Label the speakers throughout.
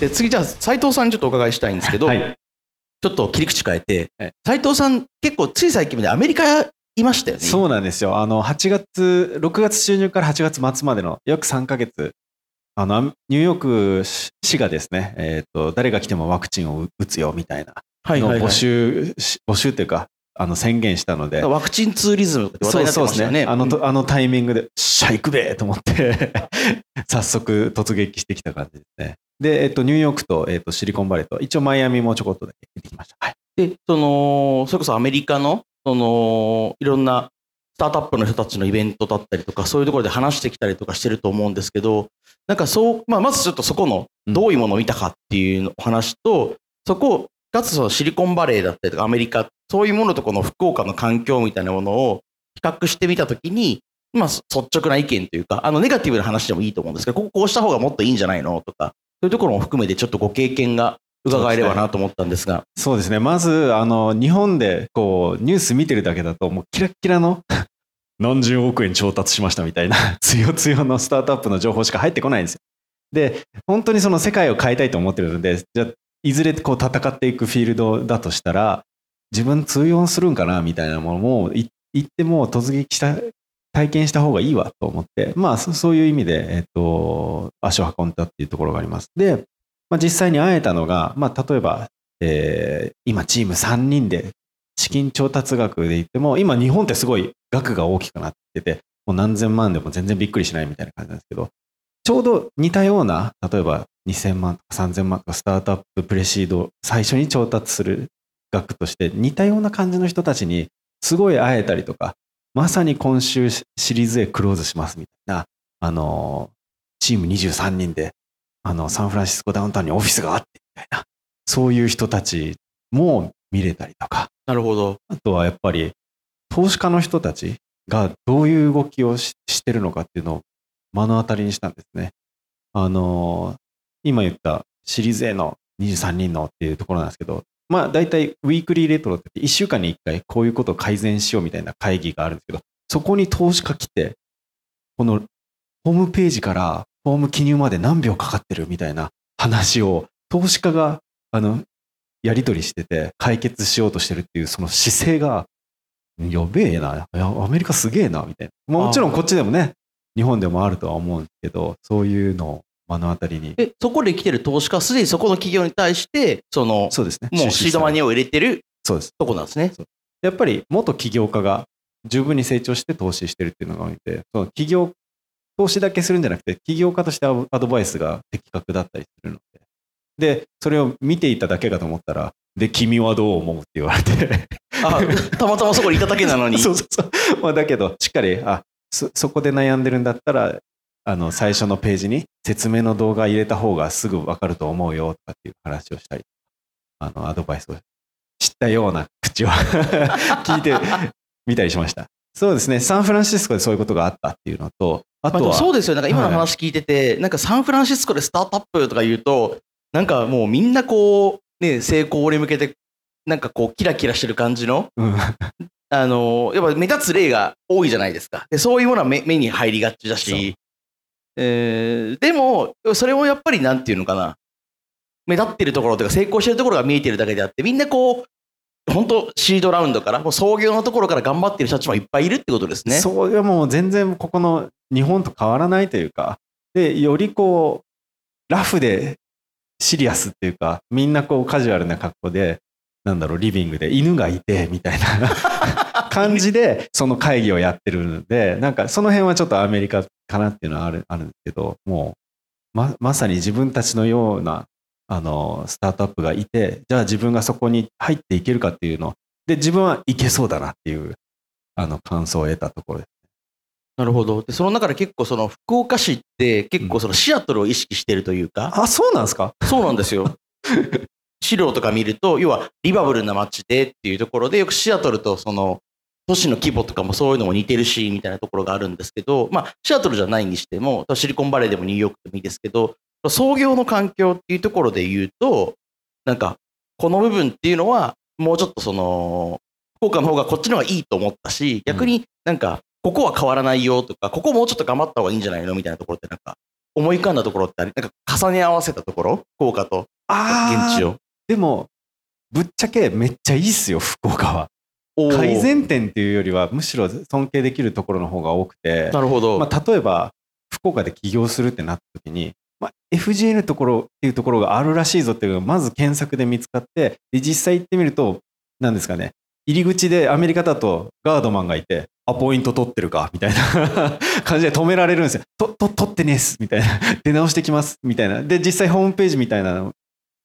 Speaker 1: で次じゃあ斉藤さんにちょっとお伺いしたいんですけど、
Speaker 2: はい。
Speaker 1: ちょっと切り口変えて
Speaker 2: はい
Speaker 1: 斉藤さん結構つい最近までアメリカいましたよね
Speaker 2: そうなんですよ。あの、8月、6月中旬から8月末までの約3ヶ月、あの、ニューヨーク市市がですね、えっ、と、誰が来てもワクチンを打つよみたいなのを
Speaker 1: はいはいはい
Speaker 2: 募集し、募集っていうか、あの、宣言したので、
Speaker 1: ワクチンツーリズムって話題になって
Speaker 2: そうですね。
Speaker 1: ましたよね。
Speaker 2: あのと、あのタイミングで、しゃ、行くべと思って、早速突撃してきた感じですね。で、えっと、ニューヨークと、えっと、シリコンバレーと、一応マイアミもちょこっとだけ行ってきました。はい。
Speaker 1: で、その、それこそアメリカの、その、いろんなスタートアップの人たちのイベントだったりとか、そういうところで話してきたりとかしてると思うんですけど、なんかそう、まあ、まずちょっとそこの、
Speaker 2: うん
Speaker 1: どういうものを見たかっていうのお話と、そこ、かつそのシリコンバレーだったりとかアメリカ、そういうものとこの福岡の環境みたいなものを比較してみたときに、まあ、率直な意見というか、あの、ネガティブな話でもいいと思うんですけど、こここうした方がもっといいんじゃないのとか、そういうところも含めてちょっとご経験が伺えればなと思ったんですが、
Speaker 2: そうですね。まず、あの、日本で、こう、ニュース見てるだけだと、もうキラッキラの 何十億円調達しましたみたいな、強強のスタートアップの情報しか入ってこないんですよ。で、本当にその世界を変えたいと思ってるので、じゃあいずれこう戦っていくフィールドだとしたら、自分通用するんかなみたいなものも、い行っても突撃した、体験した方がいいわと思って、まあ、そういう意味で、えっと、足を運んだっていうところがあります。で、まあ、実際に会えたのが、まあ、例えば、えー今チーム3人で資金調達額で言っても、今日本ってすごい額が大きくなってて、もう何千万でも全然びっくりしないみたいな感じなんですけど、ちょうど似たような、例えば2000万とか3000万とかスタートアッププレシード最初に調達する額として似たような感じの人たちにすごい会えたりとか、まさに今週シリーズ A クローズしますみたいな、あの、チーム23人で、あの、サンフランシスコダウンタウンにオフィスがあってみたいな、そういう人たちも見れたりとか、
Speaker 1: なるほど。
Speaker 2: あとはやっぱり投資家の人たちがどういう動きをししてるのかっていうのを目の当たりにしたんですね。あのー今言ったシリーズ A の23人のっていうところなんですけど、まあ大体ウィークリーレトロって1週間に1回こういうことを改善しようみたいな会議があるんですけど、そこに投資家来て、このホームページからフォーム記入まで何秒かかってるみたいな話を投資家があのやり取りしてて解決しようとしてるっていうその姿勢がやべえな。アメリカすげえな、みたいな。もちろんこっちでもね、日本でもあるとは思うんですけど、そういうのを目の当たりに。
Speaker 1: え、そこで来てる投資家はすでにそこの企業に対して、その、
Speaker 2: そうですね。
Speaker 1: もうシードマニ
Speaker 2: ー
Speaker 1: アを入れてる
Speaker 2: そうです。
Speaker 1: とこなんですね。
Speaker 2: やっぱり元起業家が十分に成長して投資してるっていうのが多いので、その企業、投資だけするんじゃなくて、起業家としてアドバイスが的確だったりするので、で、それを見ていただけかと思ったら、で、君はどう思うって言われて、
Speaker 1: あ、たまたまそこにいただけなのに。
Speaker 2: そうそうそう。まあ、だけど、しっかり、あそ、そこで悩んでるんだったら、あの、最初のページに説明の動画入れた方がすぐわかると思うよ、とかっていう話をしたり、あの、アドバイスを知ったような口を 聞いてみたりしました。そうですね。サンフランシスコでそういうことがあったっていうのと、あとは、
Speaker 1: そうですよ。なんか今の話聞いてて、なんかサンフランシスコでスタートアップとか言うと、なんかもうみんなこう、ね、成功に向けて、なんかこう、キラキラしてる感じの、
Speaker 2: うん、
Speaker 1: あの、やっぱ目立つ例が多いじゃないですか。で、そういうものは目目に入りがちだし、えーでも、それをやっぱりなんていうのかな、目立ってるところというか成功してるところが見えてるだけであって、みんなこう、本当シードラウンドから、もう創業のところから頑張ってる人たちもいっぱいいるってことですね。
Speaker 2: それはもう全然ここの日本と変わらないというか、で、よりこう、ラフでシリアスっていうか、みんなこうカジュアルな格好で、なんだろう、リビングで犬がいて、みたいな感じで、その会議をやってるので、なんかその辺はちょっとアメリカかなっていうのはあるあるんですけど、もう、ま、まさに自分たちのような、あの、スタートアップがいて、じゃあ自分がそこに入っていけるかっていうので、自分はいけそうだなっていう、あの、感想を得たところです。
Speaker 1: なるほど。で、その中で結構その福岡市って結構そのシアトルを意識してるというか、
Speaker 2: あ、そうなんですか？
Speaker 1: そうなんですよ。資料とか見ると、要はリバブルな街でっていうところで、よくシアトルとその都市の規模とかもそういうのも似てるし、みたいなところがあるんですけど、まあ、シアトルじゃないにしても、シリコンバレーでもニューヨークでもいいですけど、創業の環境っていうところで言うと、なんか、この部分っていうのは、もうちょっとその、福岡の方がこっちの方がいいと思ったし、逆になんか、ここは変わらないよとか、ここもうちょっと頑張った方がいいんじゃないのみたいなところってなんか、思い浮かんだところってあり、なんか重ね合わせたところ、福岡と
Speaker 2: あ
Speaker 1: 現地を。
Speaker 2: でも、ぶっちゃけめっちゃいいっすよ、福岡は。改善点っていうよりは、むしろ尊敬できるところの方が多くて、
Speaker 1: なるほど。
Speaker 2: まあ、例えば、福岡で起業するってなった時に、まあ、FGN ところっていうところがあるらしいぞっていうのがまず検索で見つかって、で実際行ってみると、何ですかね、入り口でアメリカだとガードマンがいて、アポイント取ってるかみたいな 感じで止められるんですよ。と、と、取ってねえっすみたいな。出直してきますみたいな。で、実際ホームページみたいなの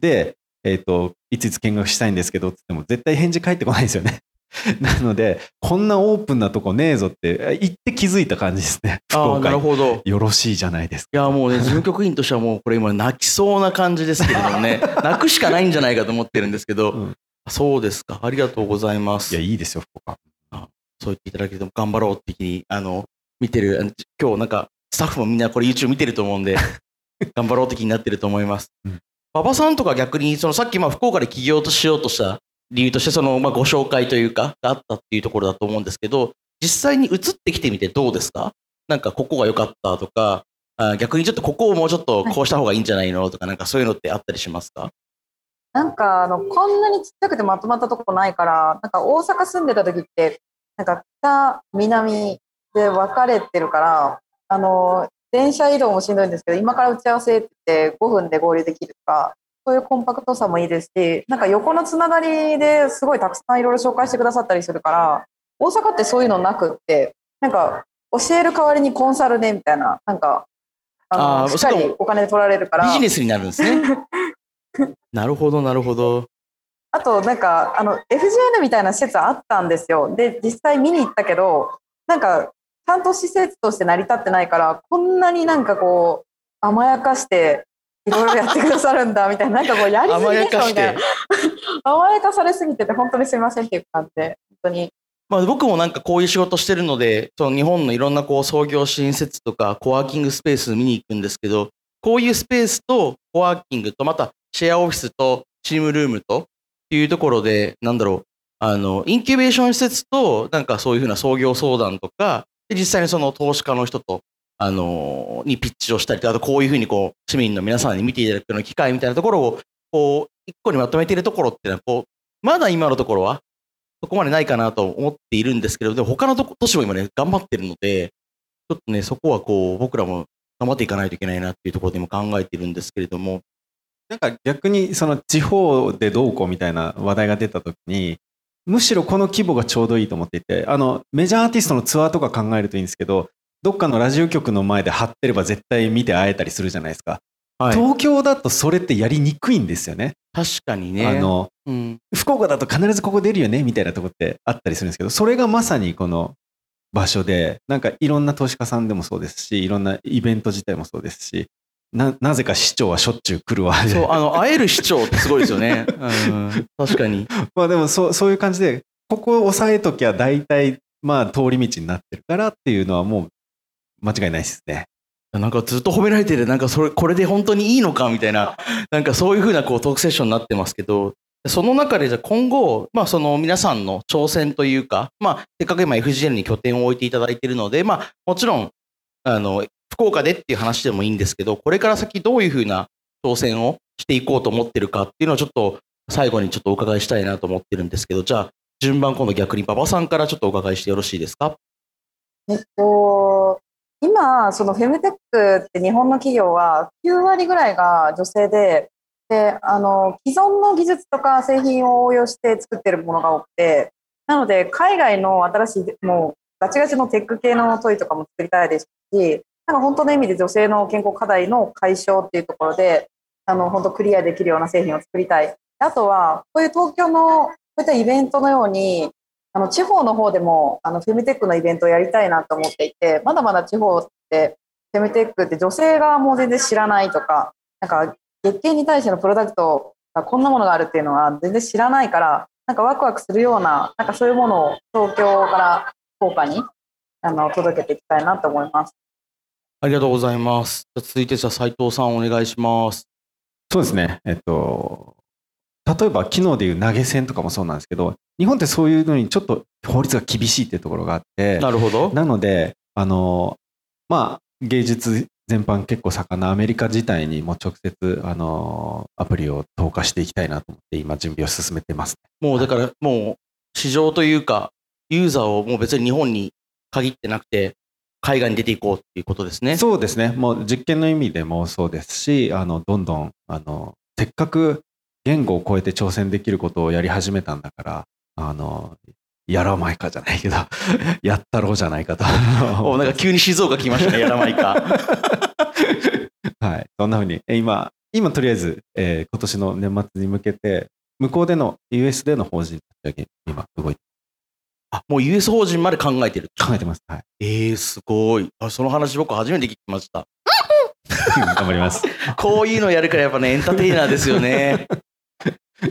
Speaker 2: で、えっ、と、いついつ見学したいんですけど、つっても絶対返事返ってこないんですよね。なので、こんなオープンなとこねえぞって、言って気づいた感じですね。福
Speaker 1: ああ、なるほど。
Speaker 2: よろしいじゃないですか。
Speaker 1: いや、もうね、事務局員としてはもうこれ今泣きそうな感じですけれどもね、泣くしかないんじゃないかと思ってるんですけど、
Speaker 2: うん
Speaker 1: そうですか。ありがとうございます。
Speaker 2: いや、いいですよ、福岡。
Speaker 1: そう言っていただけても頑張ろうってに、あの、見てる、今日なんか、スタッフもみんなこれ YouTube 見てると思うんで、頑張ろうって気になってると思います。
Speaker 2: うん
Speaker 1: 馬場さんとか逆に、そのさっきまあ福岡で起業としようとした理由として、そのまあご紹介というか、があったっていうところだと思うんですけど、実際に移ってきてみてどうですか？なんかここが良かったとか、あ逆にちょっとここをもうちょっとこうした方がいいんじゃないのとか、なんかそういうのってあったりしますか？
Speaker 3: なんかあのこんなにちっちゃくてまとまったとこないからなんか大阪住んでた時ってなんか北南で分かれてるからあの電車移動もしんどいんですけど今から打ち合わせって5分で合流できるとかそういうコンパクトさもいいですしなんか横のつながりですごいたくさんいろいろ紹介してくださったりするから大阪ってそういうのなくってなんか教える代わりにコンサルでみたいななんかあのしっかりお金取られるから
Speaker 1: ビジネスになるんですね。なるほど、なるほど。
Speaker 3: あとなんかあの FGN みたいな施設あったんですよ。で実際見に行ったけどなんかちゃんと施設として成り立ってないからこんなになんかこう甘やかしていろいろやってくださるんだみたいななんかこうやりすぎでしょみいな。甘やかされすぎてて本当にすみませんっていう感じで。本当に。
Speaker 1: まあ、僕もなんかこういう仕事してるので、その日本のいろんなこう創業支援施設とかコワーキングスペース見に行くんですけど、こういうスペースとコワーキングとまたシェアオフィスとチームルームとっていうところで、なんだろう、あの、インキュベーション施設となんかそういうふうな創業相談とか、で実際にその投資家の人と、あのにピッチをしたりとか、あとこういうふうにこう市民の皆さんに見ていただくような機会みたいなところを、こう、一個にまとめているところっていうのは、こう、まだ今のところは、そこまでないかなと思っているんですけど、でも他の都市も今ね、頑張ってるので、ちょっとね、そこはこう、僕らも頑張っていかないといけないなっていうところでも考えているんですけれども、
Speaker 2: なんか逆にその地方でどうこうみたいな話題が出た時にむしろこの規模がちょうどいいと思っていてあのメジャーアーティストのツアーとか考えるといいんですけどどっかのラジオ局の前で貼ってれば絶対見て会えたりするじゃないですか、
Speaker 1: はい、
Speaker 2: 東京だとそれってやりにくいんですよね。
Speaker 1: 確かにね、
Speaker 2: あの
Speaker 1: うん、
Speaker 2: 福岡だと必ずここ出るよねみたいなとこってあったりするんですけどそれがまさにこの場所でなんかいろんな投資家さんでもそうですしいろんなイベント自体もそうですしななぜか市長はしょっちゅう来るわ
Speaker 1: そう、あの、会える市長ってすごいですよね。うん、確かに。
Speaker 2: まあでもそうそういう感じでここを押さえときゃ大体まあ通り道になってるからっていうのはもう間違いないですね。
Speaker 1: なんかずっと褒められてて、なんかそれ、これで本当にいいのかみたいな、なんかそういうふうなこうトークセッションになってますけど、その中でじゃあ今後、まあその皆さんの挑戦というか、まあせっかく今 FGN に拠点を置いていただいているので、まあもちろん、あの、福岡でっていう話でもいいんですけど、これから先どういうふうな挑戦をしていこうと思ってるかっていうのをちょっと最後にちょっとお伺いしたいなと思ってるんですけど、じゃあ順番今度逆に馬場さんからちょっとお伺いしてよろしいですか？
Speaker 3: えっと、今、そのフェムテックって日本の企業は9割ぐらいが女性で、で、あの、既存の技術とか製品を応用して作ってるものが多くて、なので、海外の新しい、もう、ガチガチのテック系のトイとかも作りたいですし、なんか本当の意味で女性の健康課題の解消っていうところで、あの、本当クリアできるような製品を作りたい。あとは、こういう東京の、こういったイベントのように、あの地方の方でもあのフェムテックのイベントをやりたいなと思っていてまだまだ地方ってフェムテックって女性がもう全然知らないとかなんか月経に対してのプロダクトがこんなものがあるっていうのは全然知らないからなんかワクワクするようななんかそういうものを東京から福岡にあの届けていきたいなと思います。
Speaker 1: ありがとうございます。じゃあ続いてじゃあ斉藤さんお願いします。
Speaker 2: そうですね。えっと、例えば昨日でいう投げ銭とかもそうなんですけど、日本ってそういうのにちょっと法律が厳しいっていうところがあって、
Speaker 1: なるほど。
Speaker 2: なので、あの、まあ、芸術全般結構盛んなアメリカ自体にも直接、あのアプリを投下していきたいなと思って今準備を進めてます、
Speaker 1: もうだからもう市場というか、ユーザーをもう別に日本に限ってなくて、海外に出ていこうっていうことですね。
Speaker 2: そうですね。もう実験の意味でもそうですし、あの、どんどん、あの、せっかく言語を超えて挑戦できることをやり始めたんだから、あの、やらまいかじゃないけど、やったろうじゃないかと。
Speaker 1: おなんか急に静岡来ましたね、やらまいか。
Speaker 2: はい。そんな風に、え今、今とりあえず、えー今年の年末に向けて、向こうでの US での法人立ち上げ、今動いて
Speaker 1: あ、もう US 法人まで考えてる。
Speaker 2: 考えてます。はい。
Speaker 1: えー、すごい。あその話僕初めて聞きました。
Speaker 2: 頑張ります。
Speaker 1: こういうのやるからやっぱね、エンターテイナーですよね。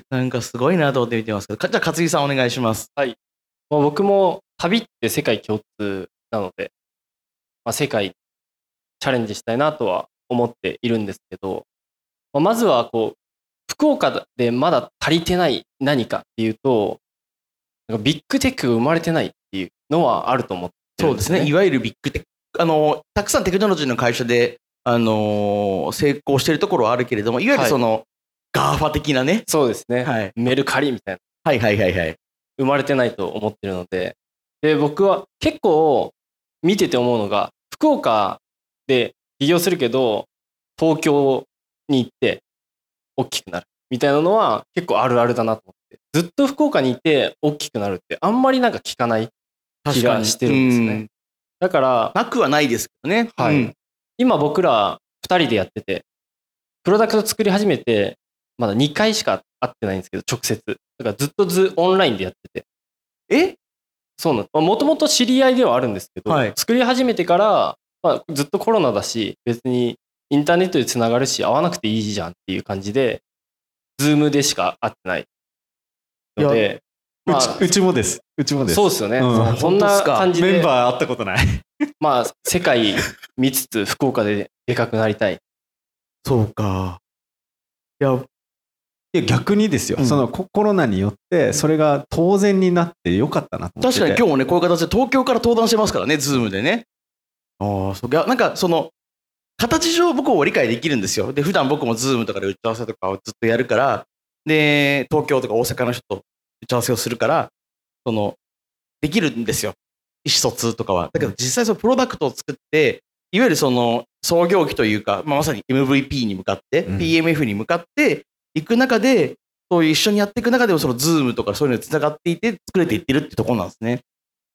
Speaker 1: なんかすごいなと思って見てますけど、かじゃあ勝木さんお願いします。
Speaker 4: もう僕も旅って世界共通なので、まあ、世界チャレンジしたいなとは思っているんですけど、まあまずはこう、福岡でまだ足りてない何かっていうと、なんかビッグテックが生まれてないっていうのはあると思ってるん
Speaker 1: そうですね。いわゆるビッグテック。あの、たくさんテクノロジーの会社で、あのー成功してるところはあるけれども、いわゆるその、 GAFA 的なね。
Speaker 4: そうですね。
Speaker 1: はい。
Speaker 4: メルカリみたいな。
Speaker 1: はいはいはいはい。
Speaker 4: 生まれてないと思ってるので、で、僕は結構見てて思うのが、福岡で起業するけど、東京に行って大きくなるみたいなのは結構あるあるだなと思って、ずっと福岡にいて大きくなるってあんまりなんか聞かない気がしてるんですね。
Speaker 1: うん
Speaker 4: だから、
Speaker 1: なくはないですけどね。
Speaker 4: はい
Speaker 1: うん
Speaker 4: 今僕ら2人でやってて、プロダクト作り始めて、まだ2回しか会ってないんですけど、直接。だからずっとずオンラインでやってて。
Speaker 1: え？
Speaker 4: そうなんもともと知り合いではあるんですけど、
Speaker 1: はい
Speaker 4: 作り始めてから、まあ、ずっとコロナだし、別にインターネットでつながるし、会わなくていいじゃんっていう感じで、ズームでしか会ってないので、まあ
Speaker 2: うちうちもです。うちもです。
Speaker 4: そうですよね。
Speaker 2: うん
Speaker 4: そんな感じで、
Speaker 2: メンバー会ったことない。
Speaker 4: まあ、世界見つつ、福岡ででかくなりたい。
Speaker 1: そうか。いや、
Speaker 2: いや逆にですよ、
Speaker 1: うん
Speaker 2: そのココロナによってそれが当然になってよかったなと思ってて
Speaker 1: 確かに今日もね、こういう形で東京から登壇してますからね、ズームでね。ああ、なんかその、形上僕も理解できるんですよ。で、普段僕もズームとかで打ち合わせとかをずっとやるから、で、東京とか大阪の人と打ち合わせをするから、その、できるんですよ。意思疎通とかは。だけど実際そのプロダクトを作って、いわゆるその創業期というか、まあ、まさに MVP に向かって、
Speaker 2: うん
Speaker 1: PMF に向かっていく中で、そういう一緒にやっていく中でもそのズームとかそういうのにつながっていて作れていってるってところなんですね。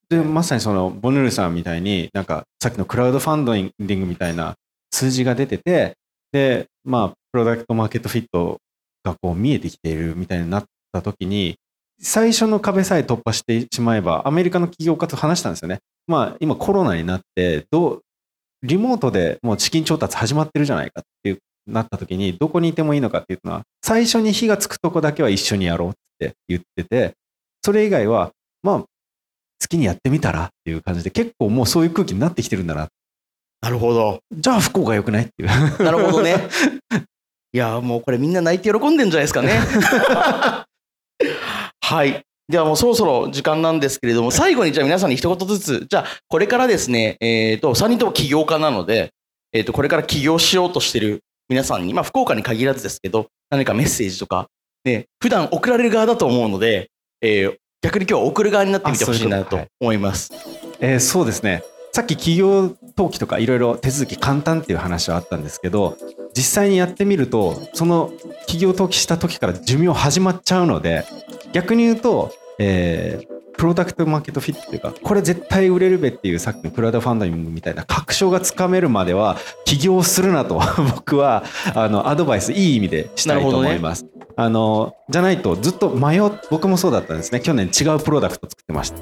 Speaker 2: でまさにそのボヌルさんみたいになんかさっきのクラウドファンディングみたいな数字が出ててでまあプロダクトマーケットフィットがこう見えてきているみたいになった時に最初の壁さえ突破してしまえばアメリカの起業家と話したんですよねまあ今コロナになってどうリモートでもう資金調達始まってるじゃないかっていうなった時にどこにいてもいいのかっていうのは最初に火がつくとこだけは一緒にやろうって言っててそれ以外はまあ好きにやってみたらっていう感じで結構もうそういう空気になってきてるんだな
Speaker 1: なるほど。
Speaker 2: じゃあ福岡良くないっていう
Speaker 1: なるほどね。いや、もうこれみんな泣いて喜んでんじゃないですかね。はい。ではもうそろそろ時間なんですけれども、最後にじゃあ皆さんに一言ずつ、じゃあこれからですね、えっ、と、3人とも起業家なので、えっ、と、これから起業しようとしてる皆さんに、まあ福岡に限らずですけど、何かメッセージとか、ね、普段送られる側だと思うので、えー逆に今日は送る側になってみてほしいなと
Speaker 2: あそういうことはい
Speaker 1: 思います。
Speaker 2: えーそうですねさっき企業登記とかいろいろ手続き簡単っていう話はあったんですけど実際にやってみるとその企業登記した時から寿命始まっちゃうので逆に言うと、えープロダクトマーケットフィットっていうかこれ絶対売れるべっていうさっきのクラウドファンディングみたいな確証がつかめるまでは起業するなと 僕はあのアドバイスいい意味でしたいと思います。あのじゃないとずっと迷っ僕もそうだったんですね。去年違うプロダクト作ってました。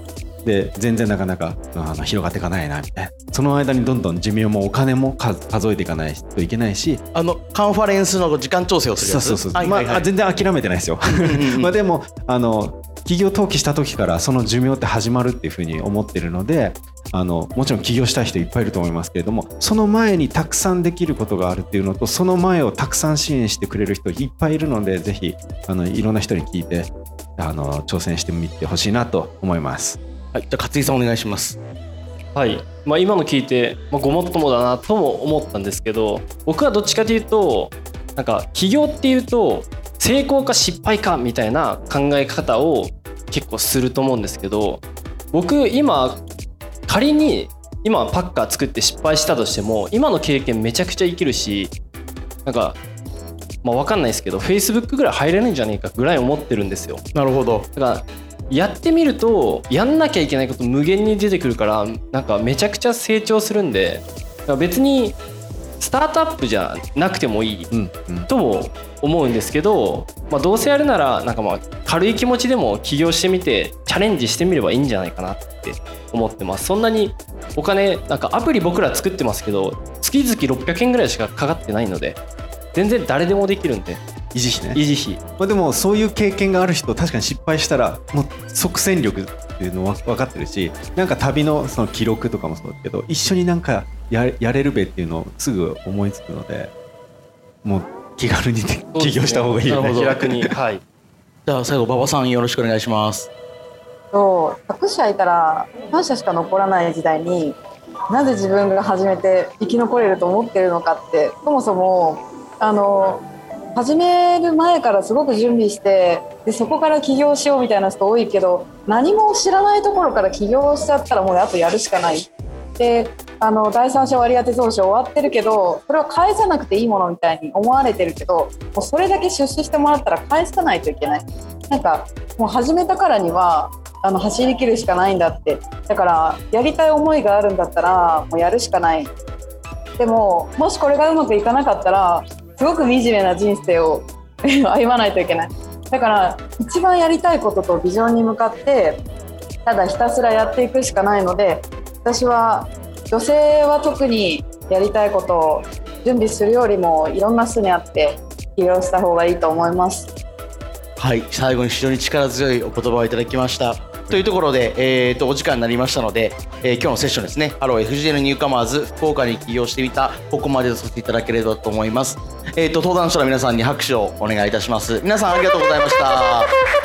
Speaker 2: で全然なかなかあの広がっていかないなみたいな。その間にどんどん寿命もお金も数数えていかないといけないし。
Speaker 1: あの、カンファレンスの時間調整をするやつ？
Speaker 2: そうそうそう、まあ、全然諦めてないですよ。まあでもあの企業登記した時からその寿命って始まるっていうふうに思ってるのであのもちろん起業したい人いっぱいいると思いますけれどもその前にたくさんできることがあるっていうのとその前をたくさん支援してくれる人いっぱいいるのでぜひあのいろんな人に聞いてあの挑戦してみてほしいなと思います。
Speaker 1: はい、じゃあ勝井さんお願いします。
Speaker 4: はい、まあ、今の聞いて、まあ、ごもっともだなとも思ったんですけど僕はどっちかというとなんか起業っていうと成功か失敗かみたいな考え方を結構すると思うんですけど僕今仮に今パッカー作って失敗したとしても今の経験めちゃくちゃ生きるしなんかまあ分かんないですけど Facebook ぐらい入れるんじゃねえかぐらい思ってるんですよ。
Speaker 1: なるほど。
Speaker 4: だからやってみるとやんなきゃいけないこと無限に出てくるからなんかめちゃくちゃ成長するんで別にスタートアップじゃなくてもいいとも思うんですけど、まあ、どうせやるならなんかまあ軽い気持ちでも起業してみてチャレンジしてみればいいんじゃないかなって思ってます。そんなにお金なんかアプリ僕ら作ってますけど月々600円ぐらいしかかかってないので全然誰でもできるんで
Speaker 2: 維持費ね。
Speaker 4: 維持費。
Speaker 2: まあ、でもそういう経験がある人確かに失敗したらもう即戦力っていうのは分かってるしなんか旅のその記録とかもそうだけど一緒になんかややれるべっていうのをすぐ思いつくのでもう気軽に起業した方がいいよね。
Speaker 1: なるほど。
Speaker 4: 気楽にはい。
Speaker 1: じゃあ最後馬場さんよろしくお願いします。
Speaker 3: そう100社いたら3社しか残らない時代になぜ自分が始めて生き残れると思ってるのかってそもそもあの始める前からすごく準備してでそこから起業しようみたいな人多いけど何も知らないところから起業しちゃったらもうあとやるしかない。であの第三者割当増資終わってるけどそれは返さなくていいものみたいに思われてるけどもうそれだけ出資してもらったら返さないといけない。なんかもう始めたからにはあの走り切るしかないんだってだからやりたい思いがあるんだったらもうやるしかないでももしこれがうまくいかなかったらすごく惨めな人生を 歩まないといけないだから一番やりたいこととビジョンに向かってただひたすらやっていくしかないので私は女性は特にやりたいことを準備するよりもいろんな人に会って起業した方がいいと思います
Speaker 1: はい、最後に非常に力強いお言葉をいただきました。というところで、えー、とお時間になりましたので、えー今日のセッションですね、ハロー FGL ニューカマーズ福岡に起業してみた、ここまでとさせていただければと思います。えー、と登壇者の皆さんに拍手をお願いいたします。皆さんありがとうございました。